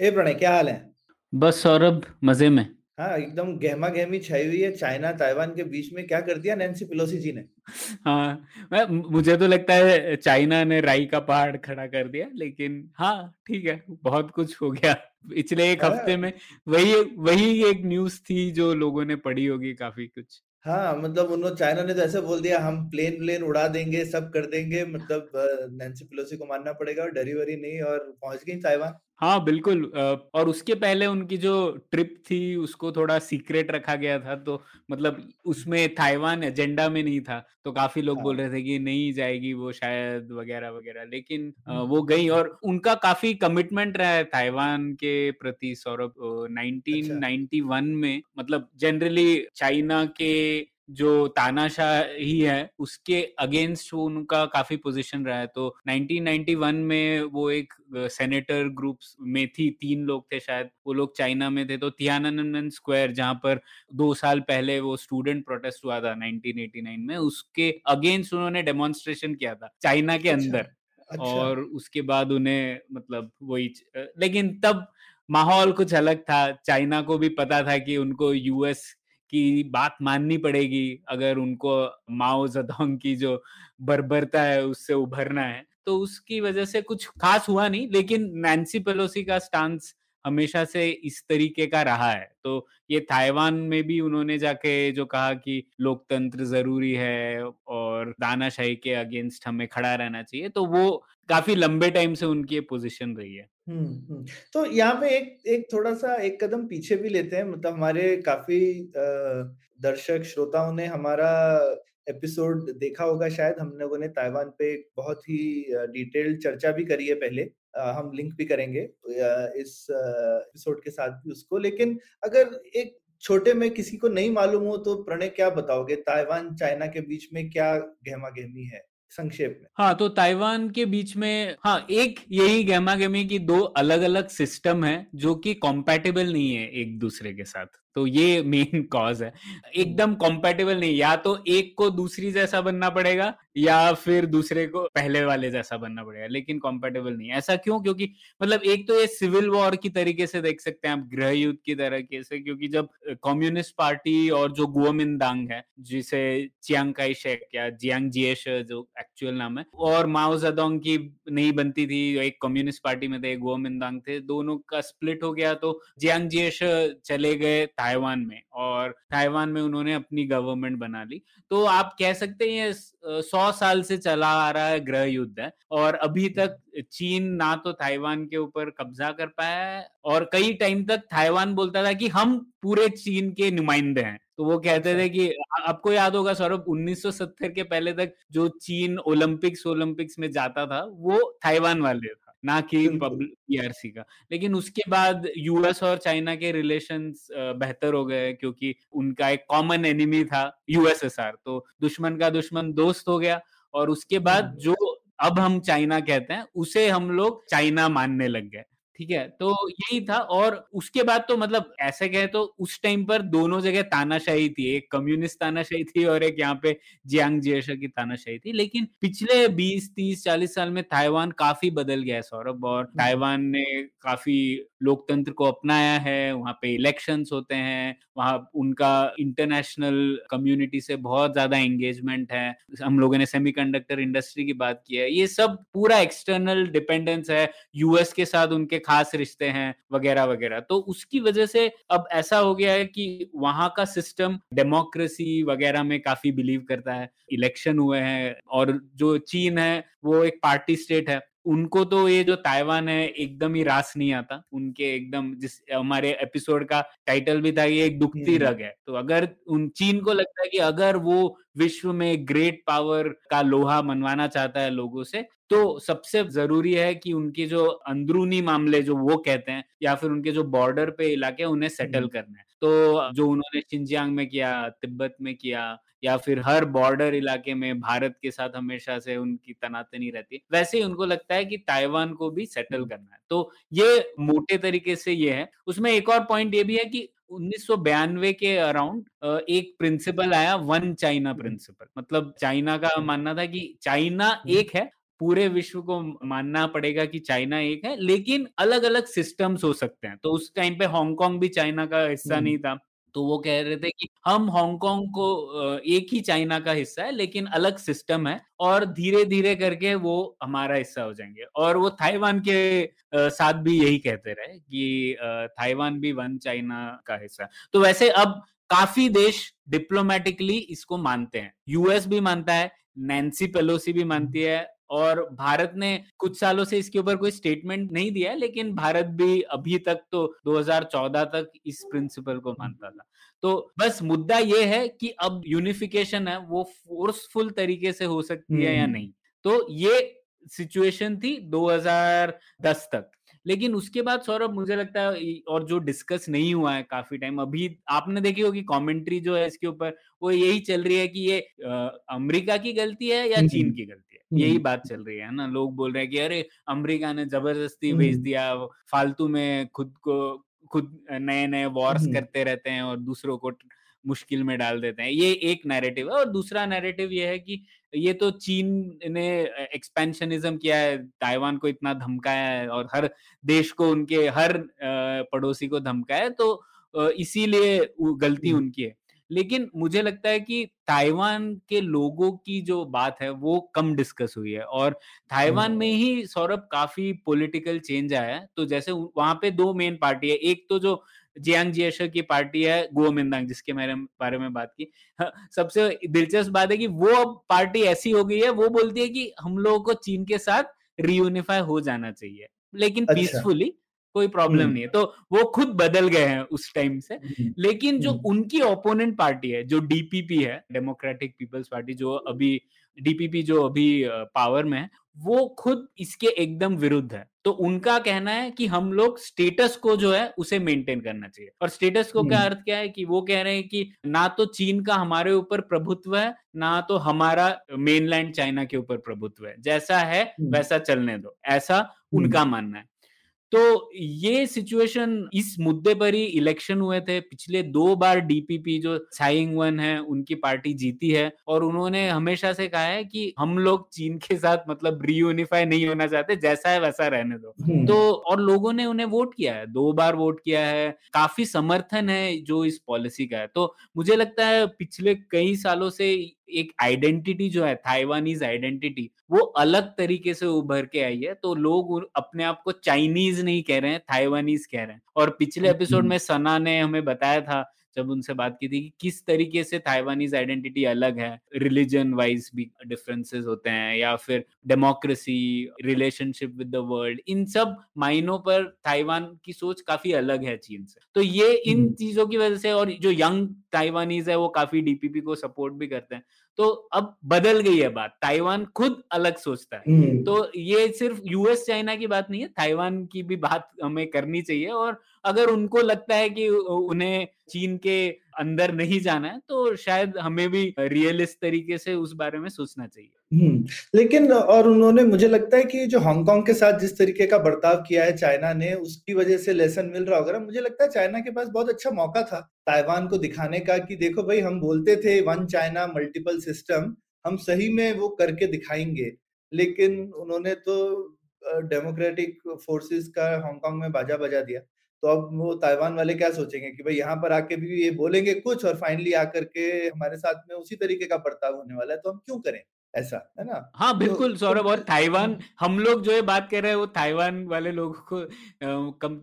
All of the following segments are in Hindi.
ए प्रणय क्या हाल है? बस सौरभ मज़े में। हाँ एकदम गहमा गहमी छाई हुई है चाइना ताइवान के बीच में क्या कर दिया नैन्सी पेलोसी जी ने? हाँ मैं मुझे तो लगता है चाइना ने राई का पहाड़ खड़ा कर दिया लेकिन हाँ ठीक है बहुत कुछ हो गया। पिछले एक हाँ। हफ़्ते में वही वही एक न्यूज़ थी जो लोगों ने पढ़ी होगी काफ़ी कुछ। हाँ मतलब उन्होंने चाइना ने तो ऐसे बोल दिया हम प्लेन प्लेन उड़ा देंगे सब कर देंगे मतलब नैन्सी पेलोसी को मानना पड़ेगा और डरी वरी नहीं और पहुँच गई ताइवान। हाँ बिल्कुल और उसके पहले उनकी जो ट्रिप थी उसको थोड़ा सीक्रेट रखा गया था तो मतलब उसमें ताइवान एजेंडा में नहीं था तो काफ़ी लोग बोल हाँ। रहे थे कि नहीं जाएगी वो शायद वगैरह वगैरह लेकिन वो गई और उनका काफ़ी कमिटमेंट रहा है ताइवान के प्रति सौरभ अच्छा 1991 में मतलब जनरली चाइना के जो तानाशाह ही है उसके अगेंस्ट वो उनका काफ़ी पोजीशन रहा है। तो 1991 में वो एक सेनेटर ग्रुप में थी तीन लोग थे शायद। वो लोग चाइना में थे। तो तियाननमेन स्क्वायर जहाँ पर दो साल पहले वो स्टूडेंट प्रोटेस्ट हुआ था 1989 में उसके अगेंस्ट उन्होंने डेमोन्स्ट्रेशन किया था चाइना के अच्छा अंदर। अच्छा। और उसके बाद उन्हें मतलब वही लेकिन तब माहौल कुछ अलग था। चाइना को भी पता था कि उनको यूएस की बात माननी पड़ेगी, अगर उनको माओ जदोंग की जो बर्बरता है उससे उभरना है। तो उसकी वजह से कुछ खास हुआ नहीं, लेकिन नैन्सी पेलोसी का स्टांस हमेशा से इस तरीके का रहा है। तो ये ताइवान में भी उन्होंने जाके जो कहा कि लोकतंत्र ज़रूरी है और दानाशाही के अगेंस्ट हमें खड़ा रहना चाहिए तो वो काफ़ी लंबे टाइम से उनकी ये पोजीशन रही है। हम्म। तो यहाँ पे एक एक थोड़ा सा एक कदम पीछे भी लेते हैं मतलब हमारे काफ़ी दर्शक श्रोताओं ने हमारा एपिसोड देखा होगा शायद, हम लोगों ने ताइवान पे बहुत ही डिटेल्ड चर्चा भी करी है पहले। हम लिंक भी करेंगे इस एपिसोड के साथ भी उसको। लेकिन अगर एक छोटे में किसी को नहीं मालूम हो तो प्रणय क्या बताओगे? ताइवान, चाइना के बीच में क्या गहमा गहमी है? संक्षेप में। हाँ तो ताइवान के बीच में हाँ एक यही गहमा गहमी की दो अलग अलग सिस्टम है जो कि कॉम्पैटिबल नहीं है एक दूसरे के साथ। तो ये मेन कॉज है। एकदम कॉम्पेटेबल नहीं, या तो एक को दूसरी जैसा बनना पड़ेगा, या फिर दूसरे को पहले वाले जैसा बनना पड़ेगा, लेकिन कॉम्पेटेबल नहीं। ऐसा क्यों? क्योंकि मतलब एक तो ये सिविल वॉर की तरीके से देख सकते हैं आप, गृह युद्ध की तरीके से, क्योंकि जब कम्युनिस्ट पार्टी और जो गुओमिंदांग है, जिसे चियांग शेक या जियांग जिएश जो एक्चुअल नाम है, और माओ जदोंग की नहीं बनती थी, एक कम्युनिस्ट पार्टी में थे गुओमिंदांग थे, दोनों का स्प्लिट हो गया तो जियांग जिएश चले गए ताइवान में और ताइवान में उन्होंने अपनी गवर्नमेंट बना ली। तो आप कह सकते हैं ये सौ साल से चला आ रहा है गृह युद्ध है और अभी तक चीन ना तो ताइवान के ऊपर कब्जा कर पाया है और कई टाइम तक ताइवान बोलता था कि हम पूरे चीन के नुमाइंदे हैं। तो वो कहते थे कि आपको याद होगा सौरभ 1970 के पहले तक जो चीन ओलंपिक्स ओलंपिक्स में जाता था वो ताइवान वाले था। ना कि पीआरसी का। लेकिन उसके बाद यूएस और चाइना के रिलेशन बेहतर हो गए क्योंकि उनका एक कॉमन एनिमी था यूएसएसआर तो दुश्मन का दुश्मन दोस्त हो गया और उसके बाद हम्म। जो अब हम चाइना कहते हैं उसे हम लोग चाइना मानने लग गए। ठीक है? तो यही था और उसके बाद तो मतलब ऐसे कहे तो उस टाइम पर दोनों जगह तानाशाही थी। एक कम्युनिस्ट तानाशाही थी और एक यहाँ पे जियांग जिएशा की तानाशाही थी। लेकिन पिछले 20 30 40 साल में ताइवान काफ़ी बदल गया है सौरभ और हम्म। ताइवान ने काफ़ी लोकतंत्र को अपनाया है, वहाँ पे इलेक्शंस होते हैं, वहाँ उनका इंटरनेशनल कम्युनिटी से बहुत ज़्यादा एंगेजमेंट है। हम लोगों ने सेमीकंडक्टर इंडस्ट्री की बात की है। ये सब पूरा एक्सटर्नल डिपेंडेंस है यूएस के साथ उनके खास रिश्ते हैं, वगैरह वगैरह। तो उसकी वजह से अब ऐसा हो गया है कि वहाँ का सिस्टम डेमोक्रेसी वगैरह में काफ़ी बिलीव करता है। इलेक्शन हुए हैं और जो चीन है, वो एक पार्टी स्टेट है। उनको तो ये जो ताइवान है एकदम ही रास नहीं आता उनके एकदम जिस हमारे एपिसोड का टाइटल भी था ये एक दुखती हम्म। रग है तो अगर उन चीन को लगता है कि अगर वो विश्व में ग्रेट पावर का लोहा मनवाना चाहता है लोगों से तो सबसे ज़रूरी है कि उनके जो अंदरूनी मामले जो वो कहते हैं या फिर उनके जो बॉर्डर पे इलाके उन्हें सेटल हम्म। करना है तो जो उन्होंने शिंजियांग में किया तिब्बत में किया या फिर हर बॉर्डर इलाके में भारत के साथ हमेशा से उनकी तनातनी रहती है वैसे ही उनको लगता है कि ताइवान को भी सेटल करना है। तो ये मोटे तरीके से ये है। उसमें एक और पॉइंट ये भी है कि 1992 के अराउंड एक प्रिंसिपल आया वन चाइना प्रिंसिपल मतलब चाइना का मानना था कि चाइना एक है पूरे विश्व को मानना पड़ेगा कि चाइना एक है लेकिन अलग अलग सिस्टम्स हो सकते हैं। तो उस टाइम पे हांगकांग भी चाइना का हिस्सा। नहीं था। तो वो कह रहे थे कि हम हांगकांग को एक ही चाइना का हिस्सा है लेकिन अलग सिस्टम है और धीरे धीरे करके वो हमारा हिस्सा हो जाएँगे। और वो ताइवान के साथ भी यही कहते रहे कि ताइवान भी वन चाइना का हिस्सा तो वैसे अब काफ़ी देश डिप्लोमेटिकली इसको मानते हैं। यूएस भी मानता है नैन्सी पेलोसी भी मानती है और भारत ने कुछ सालों से इसके ऊपर कोई स्टेटमेंट नहीं दिया है लेकिन भारत भी अभी तक तो 2014 तक इस प्रिंसिपल को मानता था। तो बस मुद्दा ये है कि अब यूनिफिकेशन है वो फोर्सफुल तरीके से हो सकती है या हम्म। नहीं। तो ये सिचुएशन थी 2010 तक। लेकिन उसके बाद सौरभ मुझे लगता है और जो डिस्कस नहीं हुआ है काफ़ी टाइम अभी आपने देखी होगी कमेंट्री जो है इसके ऊपर वो यही चल रही है कि ये अमेरिका की गलती है या। चीन की गलती है यही। बात चल रही है ना लोग बोल रहे हैं कि अरे अमेरिका ने ज़बरदस्ती। भेज दिया फालतू में खुद को खुद नए नए वॉर्स। करते रहते हैं और दूसरों को मुश्किल में डाल देते हैं। ये एक नैरेटिव है और दूसरा नैरेटिव ये है कि ये तो चीन ने एक्सपेंशनिज्म किया है ताइवान को इतना धमकाया है और हर देश को उनके हर पड़ोसी को धमकाया है तो इसीलिए गलती हम्म। उनकी है। लेकिन मुझे लगता है कि ताइवान के लोगों की जो बात है वो कम डिस्कस हुई है और ताइवान में ही सौरभ काफ़ी पॉलिटिकल चेंज आया है। तो जैसे वहाँ पे दो मेन पार्टी है एक तो जो जियांग जियशर की पार्टी है गोमिंदांग जिसके मेरे बारे में बात की हाँ, सबसे दिलचस्प बात है कि वो अब पार्टी ऐसी हो गई है वो बोलती है कि हम लोगों को चीन के साथ रीयूनिफाई हो जाना चाहिए लेकिन अच्छा। पीसफुली कोई प्रॉब्लम हम्म। नहीं है तो वो खुद बदल गए हैं उस टाइम से हम्म। लेकिन जो हम्म। उनकी ओपोनेंट पार्टी है जो डीपीपी है डेमोक्रेटिक पीपल्स पार्टी जो अभी डीपीपी जो अभी पावर में है वो खुद इसके एकदम विरुद्ध है तो उनका कहना है कि हम लोग स्टेटस को जो है उसे मेंटेन करना चाहिए और स्टेटस को क्या। अर्थ क्या है कि वो कह रहे हैं कि ना तो चीन का हमारे ऊपर प्रभुत्व है ना तो हमारा मेनलैंड चाइना के ऊपर प्रभुत्व है जैसा है। वैसा चलने दो ऐसा उनका मानना है तो ये सिचुएशन इस मुद्दे पर ही इलेक्शन हुए थे। पिछले दो बार डीपीपी जो साइंग वन है उनकी पार्टी जीती है और उन्होंने हमेशा से कहा है कि हम लोग चीन के साथ मतलब रीयूनिफाई नहीं होना चाहते जैसा है वैसा रहने दो। हम्म। तो और लोगों ने उन्हें वोट किया है दो बार वोट किया है काफ़ी समर्थन है जो इस पॉलिसी का है। तो मुझे लगता है पिछले कई सालों से एक आइडेंटिटी जो है थाइवानीज आइडेंटिटी वो अलग तरीके से उभर के आई है तो लोग अपने आप को चाइनीज़ नहीं कह रहे हैं थाइवानीज कह रहे हैं और पिछले एपिसोड हम्म। में सना ने हमें बताया था जब उनसे बात की थी कि किस तरीके से ताइवानीज आइडेंटिटी अलग है रिलीजन वाइज भी डिफरेंसेस होते हैं या फिर democracy relationship with the world इन सब मायनों पर ताइवान की सोच काफ़ी अलग है चीन से तो ये इन हम्म। चीज़ों की वजह से और जो यंग ताइवानीज है वो काफ़ी डीपीपी को सपोर्ट भी करते हैं तो अब बदल गई है बात। ताइवान खुद अलग सोचता है। हम्म। तो ये सिर्फ़ यूएस चाइना की बात नहीं है ताइवान की भी बात हमें करनी चाहिए और अगर उनको लगता है कि उन्हें चीन के अंदर नहीं जाना है तो शायद हमें भी रियलिस्ट तरीके से उस बारे में सोचना चाहिए। हम्म, लेकिन और उन्होंने मुझे लगता है कि जो हांगकांग के साथ जिस तरीके का बर्ताव किया है चाइना ने उसकी वजह से लेसन मिल रहा होगा मुझे लगता है चाइना के पास बहुत अच्छा मौका था ताइवान को दिखाने का कि देखो भाई हम बोलते थे वन चाइना मल्टीपल सिस्टम हम सही में वो करके दिखाएँगे। लेकिन उन्होंने तो डेमोक्रेटिक फोर्सेस का हांगकांग में बाजा बजा दिया। तो अब वो ताइवान वाले क्या सोचेंगे कि भाई यहाँ पर आके भी ये बोलेंगे कुछ और फाइनली आकर के हमारे साथ में उसी तरीके का बर्ताव होने वाला है तो हम क्यों करें? ऐसा है ना हाँ बिल्कुल तो- बिल्कुल सौरभ और तो- ताइवान हम लोग जो ये बात कर रहे हैं वो ताइवान वाले लोगों को कम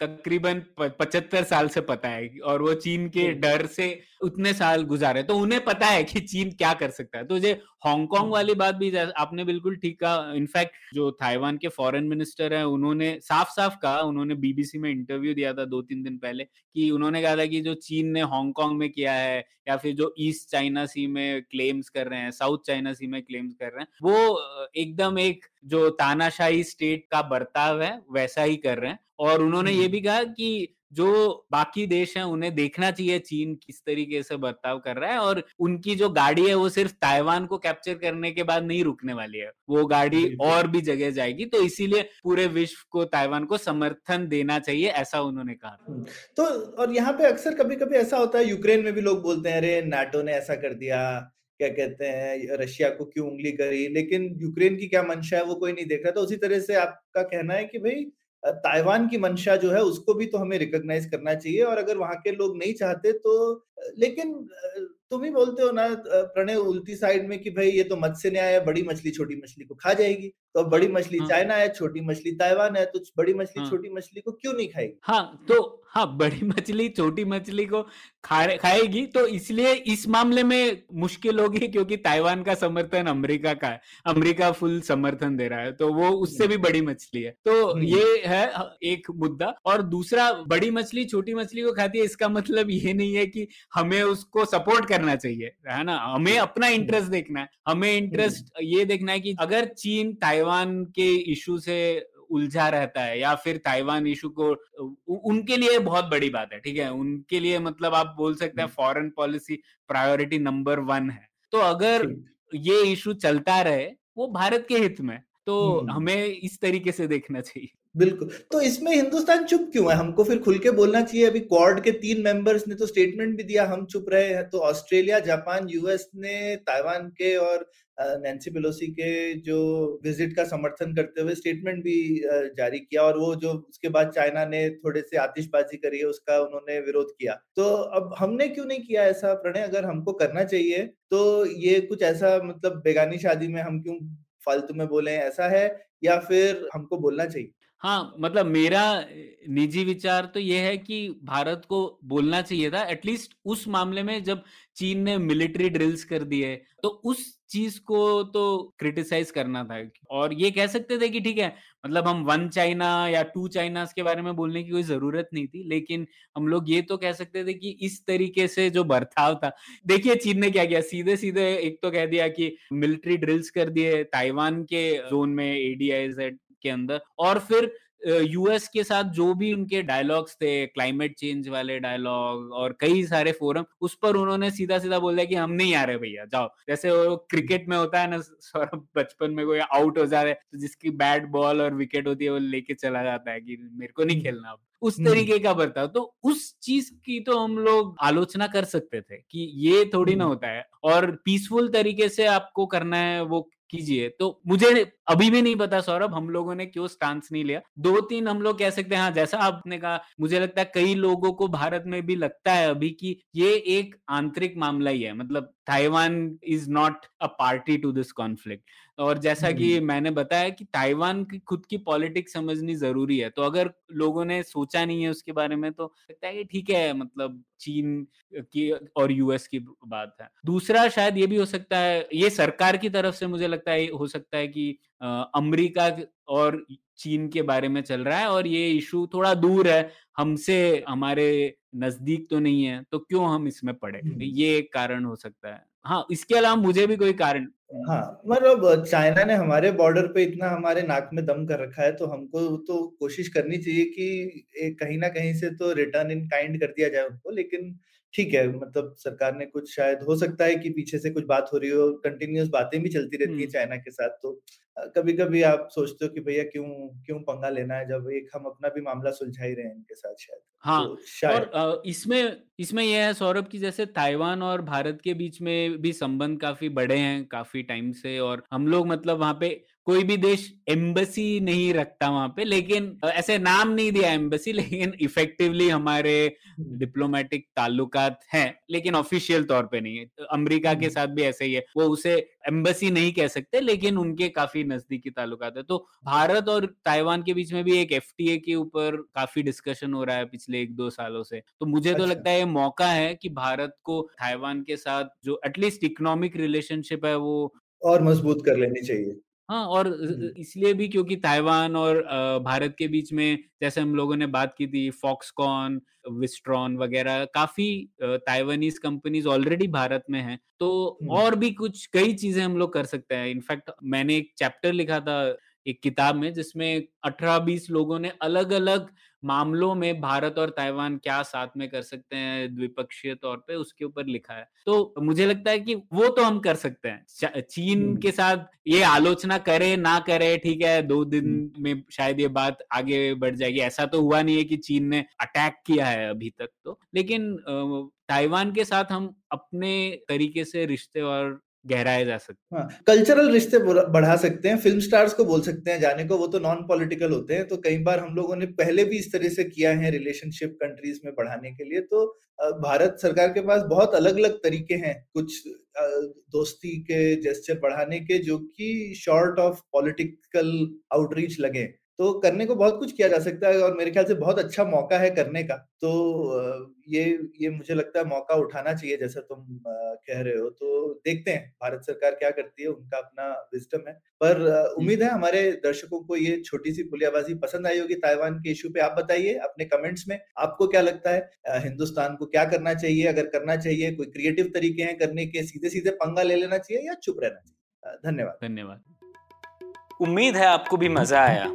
तकरीबन पचहत्तर साल से पता है और वो चीन के हम्म। डर से उतने साल गुजारे तो उन्हें पता है कि चीन क्या कर सकता है। तो ये हांगकांग वाली बात भी आपने बिल्कुल ठीक कहा। इनफैक्ट जो ताइवान के फॉरेन मिनिस्टर है उन्होंने साफ़ साफ़ कहा उन्होंने बीबीसी में इंटरव्यू दिया था दो तीन दिन पहले कि उन्होंने कहा था कि जो चीन ने हांगकांग में किया है या फिर जो ईस्ट चाइना सी में क्लेम्स कर रहे हैं साउथ चाइना सी में क्लेम्स कर रहे हैं वो एकदम एक जो तानाशाही स्टेट का बर्ताव है वैसा ही कर रहे हैं। और उन्होंने ये भी कहा कि जो बाकी देश हैं उन्हें देखना चाहिए चीन किस तरीके से बर्ताव कर रहा है और उनकी जो गाड़ी है वो सिर्फ़ ताइवान को कैप्चर करने के बाद नहीं रुकने वाली है। वो गाड़ी और भी जगह जाएगी तो इसीलिए पूरे विश्व को ताइवान को समर्थन देना चाहिए ऐसा उन्होंने कहा हम्म, तो और यहाँ पे अक्सर कभी कभी ऐसा होता है यूक्रेन में भी लोग बोलते हैं अरे नाटो ने ऐसा कर दिया क्या कहते हैं रशिया को क्यों उंगली करी? लेकिन यूक्रेन की क्या मंशा है वो कोई नहीं देख रहा। तो उसी तरह से आपका कहना है कि भाई ताइवान की मंशा जो है, उसको भी तो हमें रिकॉग्नाइज करना चाहिए और अगर वहाँ के लोग नहीं चाहते तो लेकिन तुम ही बोलते हो ना प्रणय उल्टी साइड में कि भाई ये तो मत्स्य न्याय है बड़ी मछली छोटी मछली को खा जाएगी तो बड़ी मछली हाँ। चाइना है छोटी मछली ताइवान है तो बड़ी मछली हाँ। छोटी मछली को क्यों नहीं खाएगी हाँ तो हाँ बड़ी मछली छोटी मछली को खा खाएगी तो इसलिए इस मामले में मुश्किल होगी क्योंकि ताइवान का समर्थन अमेरिका का है अमेरिका फुल समर्थन दे रहा है तो वो उससे भी बड़ी मछली है तो हम्म। ये है एक मुद्दा और दूसरा बड़ी मछली छोटी मछली को खाती है इसका मतलब ये नहीं है कि हमें उसको सपोर्ट करना चाहिए है ना? हमें अपना इंटरेस्ट देखना है। हमें इंटरेस्ट ये देखना है कि अगर चीन ताइवान के इशू से उलझा रहता है या फिर ताइवान इशू को उनके लिए बहुत बड़ी बात है ठीक है? उनके लिए मतलब आप बोल सकते हैं foreign policy priority number one है। तो अगर ये इशू चलता रहे वो भारत के हित में तो हमें इस तरीके से देखना चाहिए। बिल्कुल। तो इसमें हिंदुस्तान चुप क्यों है? हमको फिर खुल के बोलना चाहिए, अभी क्वाड के तीन मेंबर्स ने तो स्टेटमेंट भी दिया, हम चुप रहे हैं। तो ऑस्ट्रेलिया जापान यूएस ने ताइवान के और नैन्सी पेलोसी के जो विज़िट का समर्थन करते हुए स्टेटमेंट भी जारी किया और वो जो उसके बाद चाइना ने थोड़े से आतिशबाजी करी है, उसका उन्होंने विरोध किया। तो अब हमने क्यों नहीं किया ऐसा? प्रणय, अगर हमको करना चाहिए तो ये कुछ ऐसा मतलब बेगानी शादी में हम क्यों फालतू में बोले? ऐसा है या फिर हमको बोलना चाहिए? हाँ मतलब मेरा निजी विचार तो ये है कि भारत को बोलना चाहिए था एटलीस्ट उस मामले में जब चीन ने मिलिट्री ड्रिल्स कर दिए तो उस चीज़ को तो क्रिटिसाइज करना था। और ये कह सकते थे कि ठीक है मतलब हम वन चाइना या टू चाइना के बारे में बोलने की कोई ज़रूरत नहीं थी, लेकिन हम लोग ये तो कह सकते थे कि इस तरीके से जो बर्ताव था, देखिए चीन ने क्या किया सीधे सीधे एक तो कह दिया कि मिलिट्री ड्रिल्स कर दिए, ताइवान के जोन में एडीआईजेड के अंदर। और फिर यूएस के साथ जो भी उनके डायलॉग्स थे क्लाइमेट चेंज वाले डायलॉग और कई सारे फोरम उस पर उन्होंने सीधा सीधा बोल दिया कि हम नहीं आ रहे भैया जाओ। जैसे वो क्रिकेट में होता है ना सौरभ बचपन में कोई आउट हो जा रहा है तो जिसकी बैट बॉल और विकेट होती है वो लेके चला जाता है कि मेरे को नहीं खेलना अब। उस हम्म। तरीके का बर्ताव। तो उस चीज़ की तो हम लोग आलोचना कर सकते थे कि ये थोड़ी ना हम्म। होता है। और पीसफुल तरीके से आपको करना है वो कीजिए। तो मुझे अभी भी नहीं पता सौरभ हम लोगों ने क्यों स्टांस नहीं लिया? दो तीन हम लोग कह सकते हैं हाँ जैसा आपने कहा मुझे लगता है कई लोगों को भारत में भी लगता है अभी कि ये एक आंतरिक मामला ही है। मतलब Taiwan is not a party to this conflict और जैसा कि मैंने बताया कि ताइवान की खुद की पॉलिटिक्स समझनी ज़रूरी है। तो अगर लोगों ने सोचा नहीं है उसके बारे में तो लगता है कि ठीक है मतलब चीन की और यूएस की बात है। दूसरा शायद ये भी हो सकता है ये सरकार की तरफ़ से मुझे लगता है हो सकता है कि अमेरिका और चीन के बारे में चल रहा है और ये इशू थोड़ा दूर है हमसे हमारे नज़दीक तो नहीं है तो क्यों हम इसमें पड़े? ये एक कारण हो सकता है। हाँ इसके अलावा मुझे भी कोई कारण हाँ मतलब चाइना ने हमारे बॉर्डर पे इतना हमारे नाक में दम कर रखा है तो हमको तो कोशिश करनी चाहिए कि कहीं ना कहीं से तो रिटर्न इन काइंड कर दिया जाए उनको लेकिन ठीक है मतलब सरकार ने कुछ शायद हो सकता है कि पीछे से कुछ बात हो रही हो कंटिन्यूस बातें भी चलती रहती है चाइना के साथ तो कभी कभी आप सोचते हो कि भैया क्यों क्यों पंगा लेना है जब एक हम अपना भी मामला सुलझा ही रहे हैं इनके साथ शायद? हाँ तो शायद और इसमें इसमें यह है सौरभ की जैसे ताइवान और भारत के बीच में भी संबंध काफ़ी बड़े हैं काफ़ी टाइम से और हम लोग मतलब वहाँ पे कोई भी देश एम्बेसी नहीं रखता वहाँ पे लेकिन ऐसे नाम नहीं दिया एम्बेसी लेकिन इफेक्टिवली हमारे डिप्लोमेटिक ताल्लुकात हैं लेकिन ऑफिशियल तौर पे नहीं है। अमेरिका के साथ भी ऐसे ही है। वो उसे एम्बेसी नहीं कह सकते लेकिन उनके काफ़ी नजदीकी ताल्लुकात है। तो भारत और ताइवान के बीच में भी एक एफटीए के ऊपर काफ़ी डिस्कशन हो रहा है पिछले एक दो सालों से। तो मुझे तो अच्छा। तो लगता है ये मौका है कि भारत को ताइवान के साथ जो एटलीस्ट इकोनॉमिक रिलेशनशिप है वो और मज़बूत कर लेनी चाहिए। हाँ और इसलिए भी क्योंकि ताइवान और भारत के बीच में जैसे हम लोगों ने बात की थी फॉक्सकॉन विस्ट्रॉन वगैरह काफ़ी ताइवानीज कंपनीज़ ऑलरेडी भारत में हैं तो और भी कुछ कई चीज़ें हम लोग कर सकते हैं। इनफैक्ट मैंने एक चैप्टर लिखा था एक किताब में जिसमें अठारह बीस लोगों ने अलग अलग मामलों में भारत और ताइवान क्या साथ में कर सकते हैं द्विपक्षीय तौर पे उसके ऊपर लिखा है। तो मुझे लगता है कि वो तो हम कर सकते हैं। चीन के साथ ये आलोचना करे ना करे ठीक है दो दिन में शायद ये बात आगे बढ़ जाएगी। ऐसा तो हुआ नहीं है कि चीन ने अटैक किया है अभी तक तो। लेकिन ताइवान के साथ हम अपने तरीके से रिश्ते और गहराए जा सकते हाँ कल्चरल रिश्ते बढ़ा सकते हैं फ़िल्म स्टार्स को बोल सकते हैं जाने को, वो तो नॉन पॉलिटिकल होते हैं तो कई बार हम लोगों ने पहले भी इस तरह से किया है रिलेशनशिप कंट्रीज़ में बढ़ाने के लिए तो भारत सरकार के पास बहुत अलग अलग तरीके हैं, कुछ दोस्ती के जेस्चर बढ़ाने के, जो कि शॉर्ट ऑफ़ पॉलिटिकल आउटरीच लगे। तो करने को बहुत कुछ किया जा सकता है और मेरे ख्याल से बहुत अच्छा मौका है करने का। तो ये ये मुझे लगता है मौका उठाना चाहिए जैसा तुम कह रहे हो। तो देखते हैं भारत सरकार क्या करती है उनका अपना विजडम है। पर उम्मीद है हमारे दर्शकों को ये छोटी सी पुलियाबाजी पसंद आई होगी ताइवान के इशू पे। आप बताइए अपने कमेंट्स में आपको क्या लगता है? हिंदुस्तान को क्या करना चाहिए? अगर करना चाहिए कोई क्रिएटिव तरीके हैं करने के सीधे सीधे पंगा ले लेना चाहिए या चुप रहना चाहिए? धन्यवाद। धन्यवाद। उम्मीद है आपको भी मज़ा आया।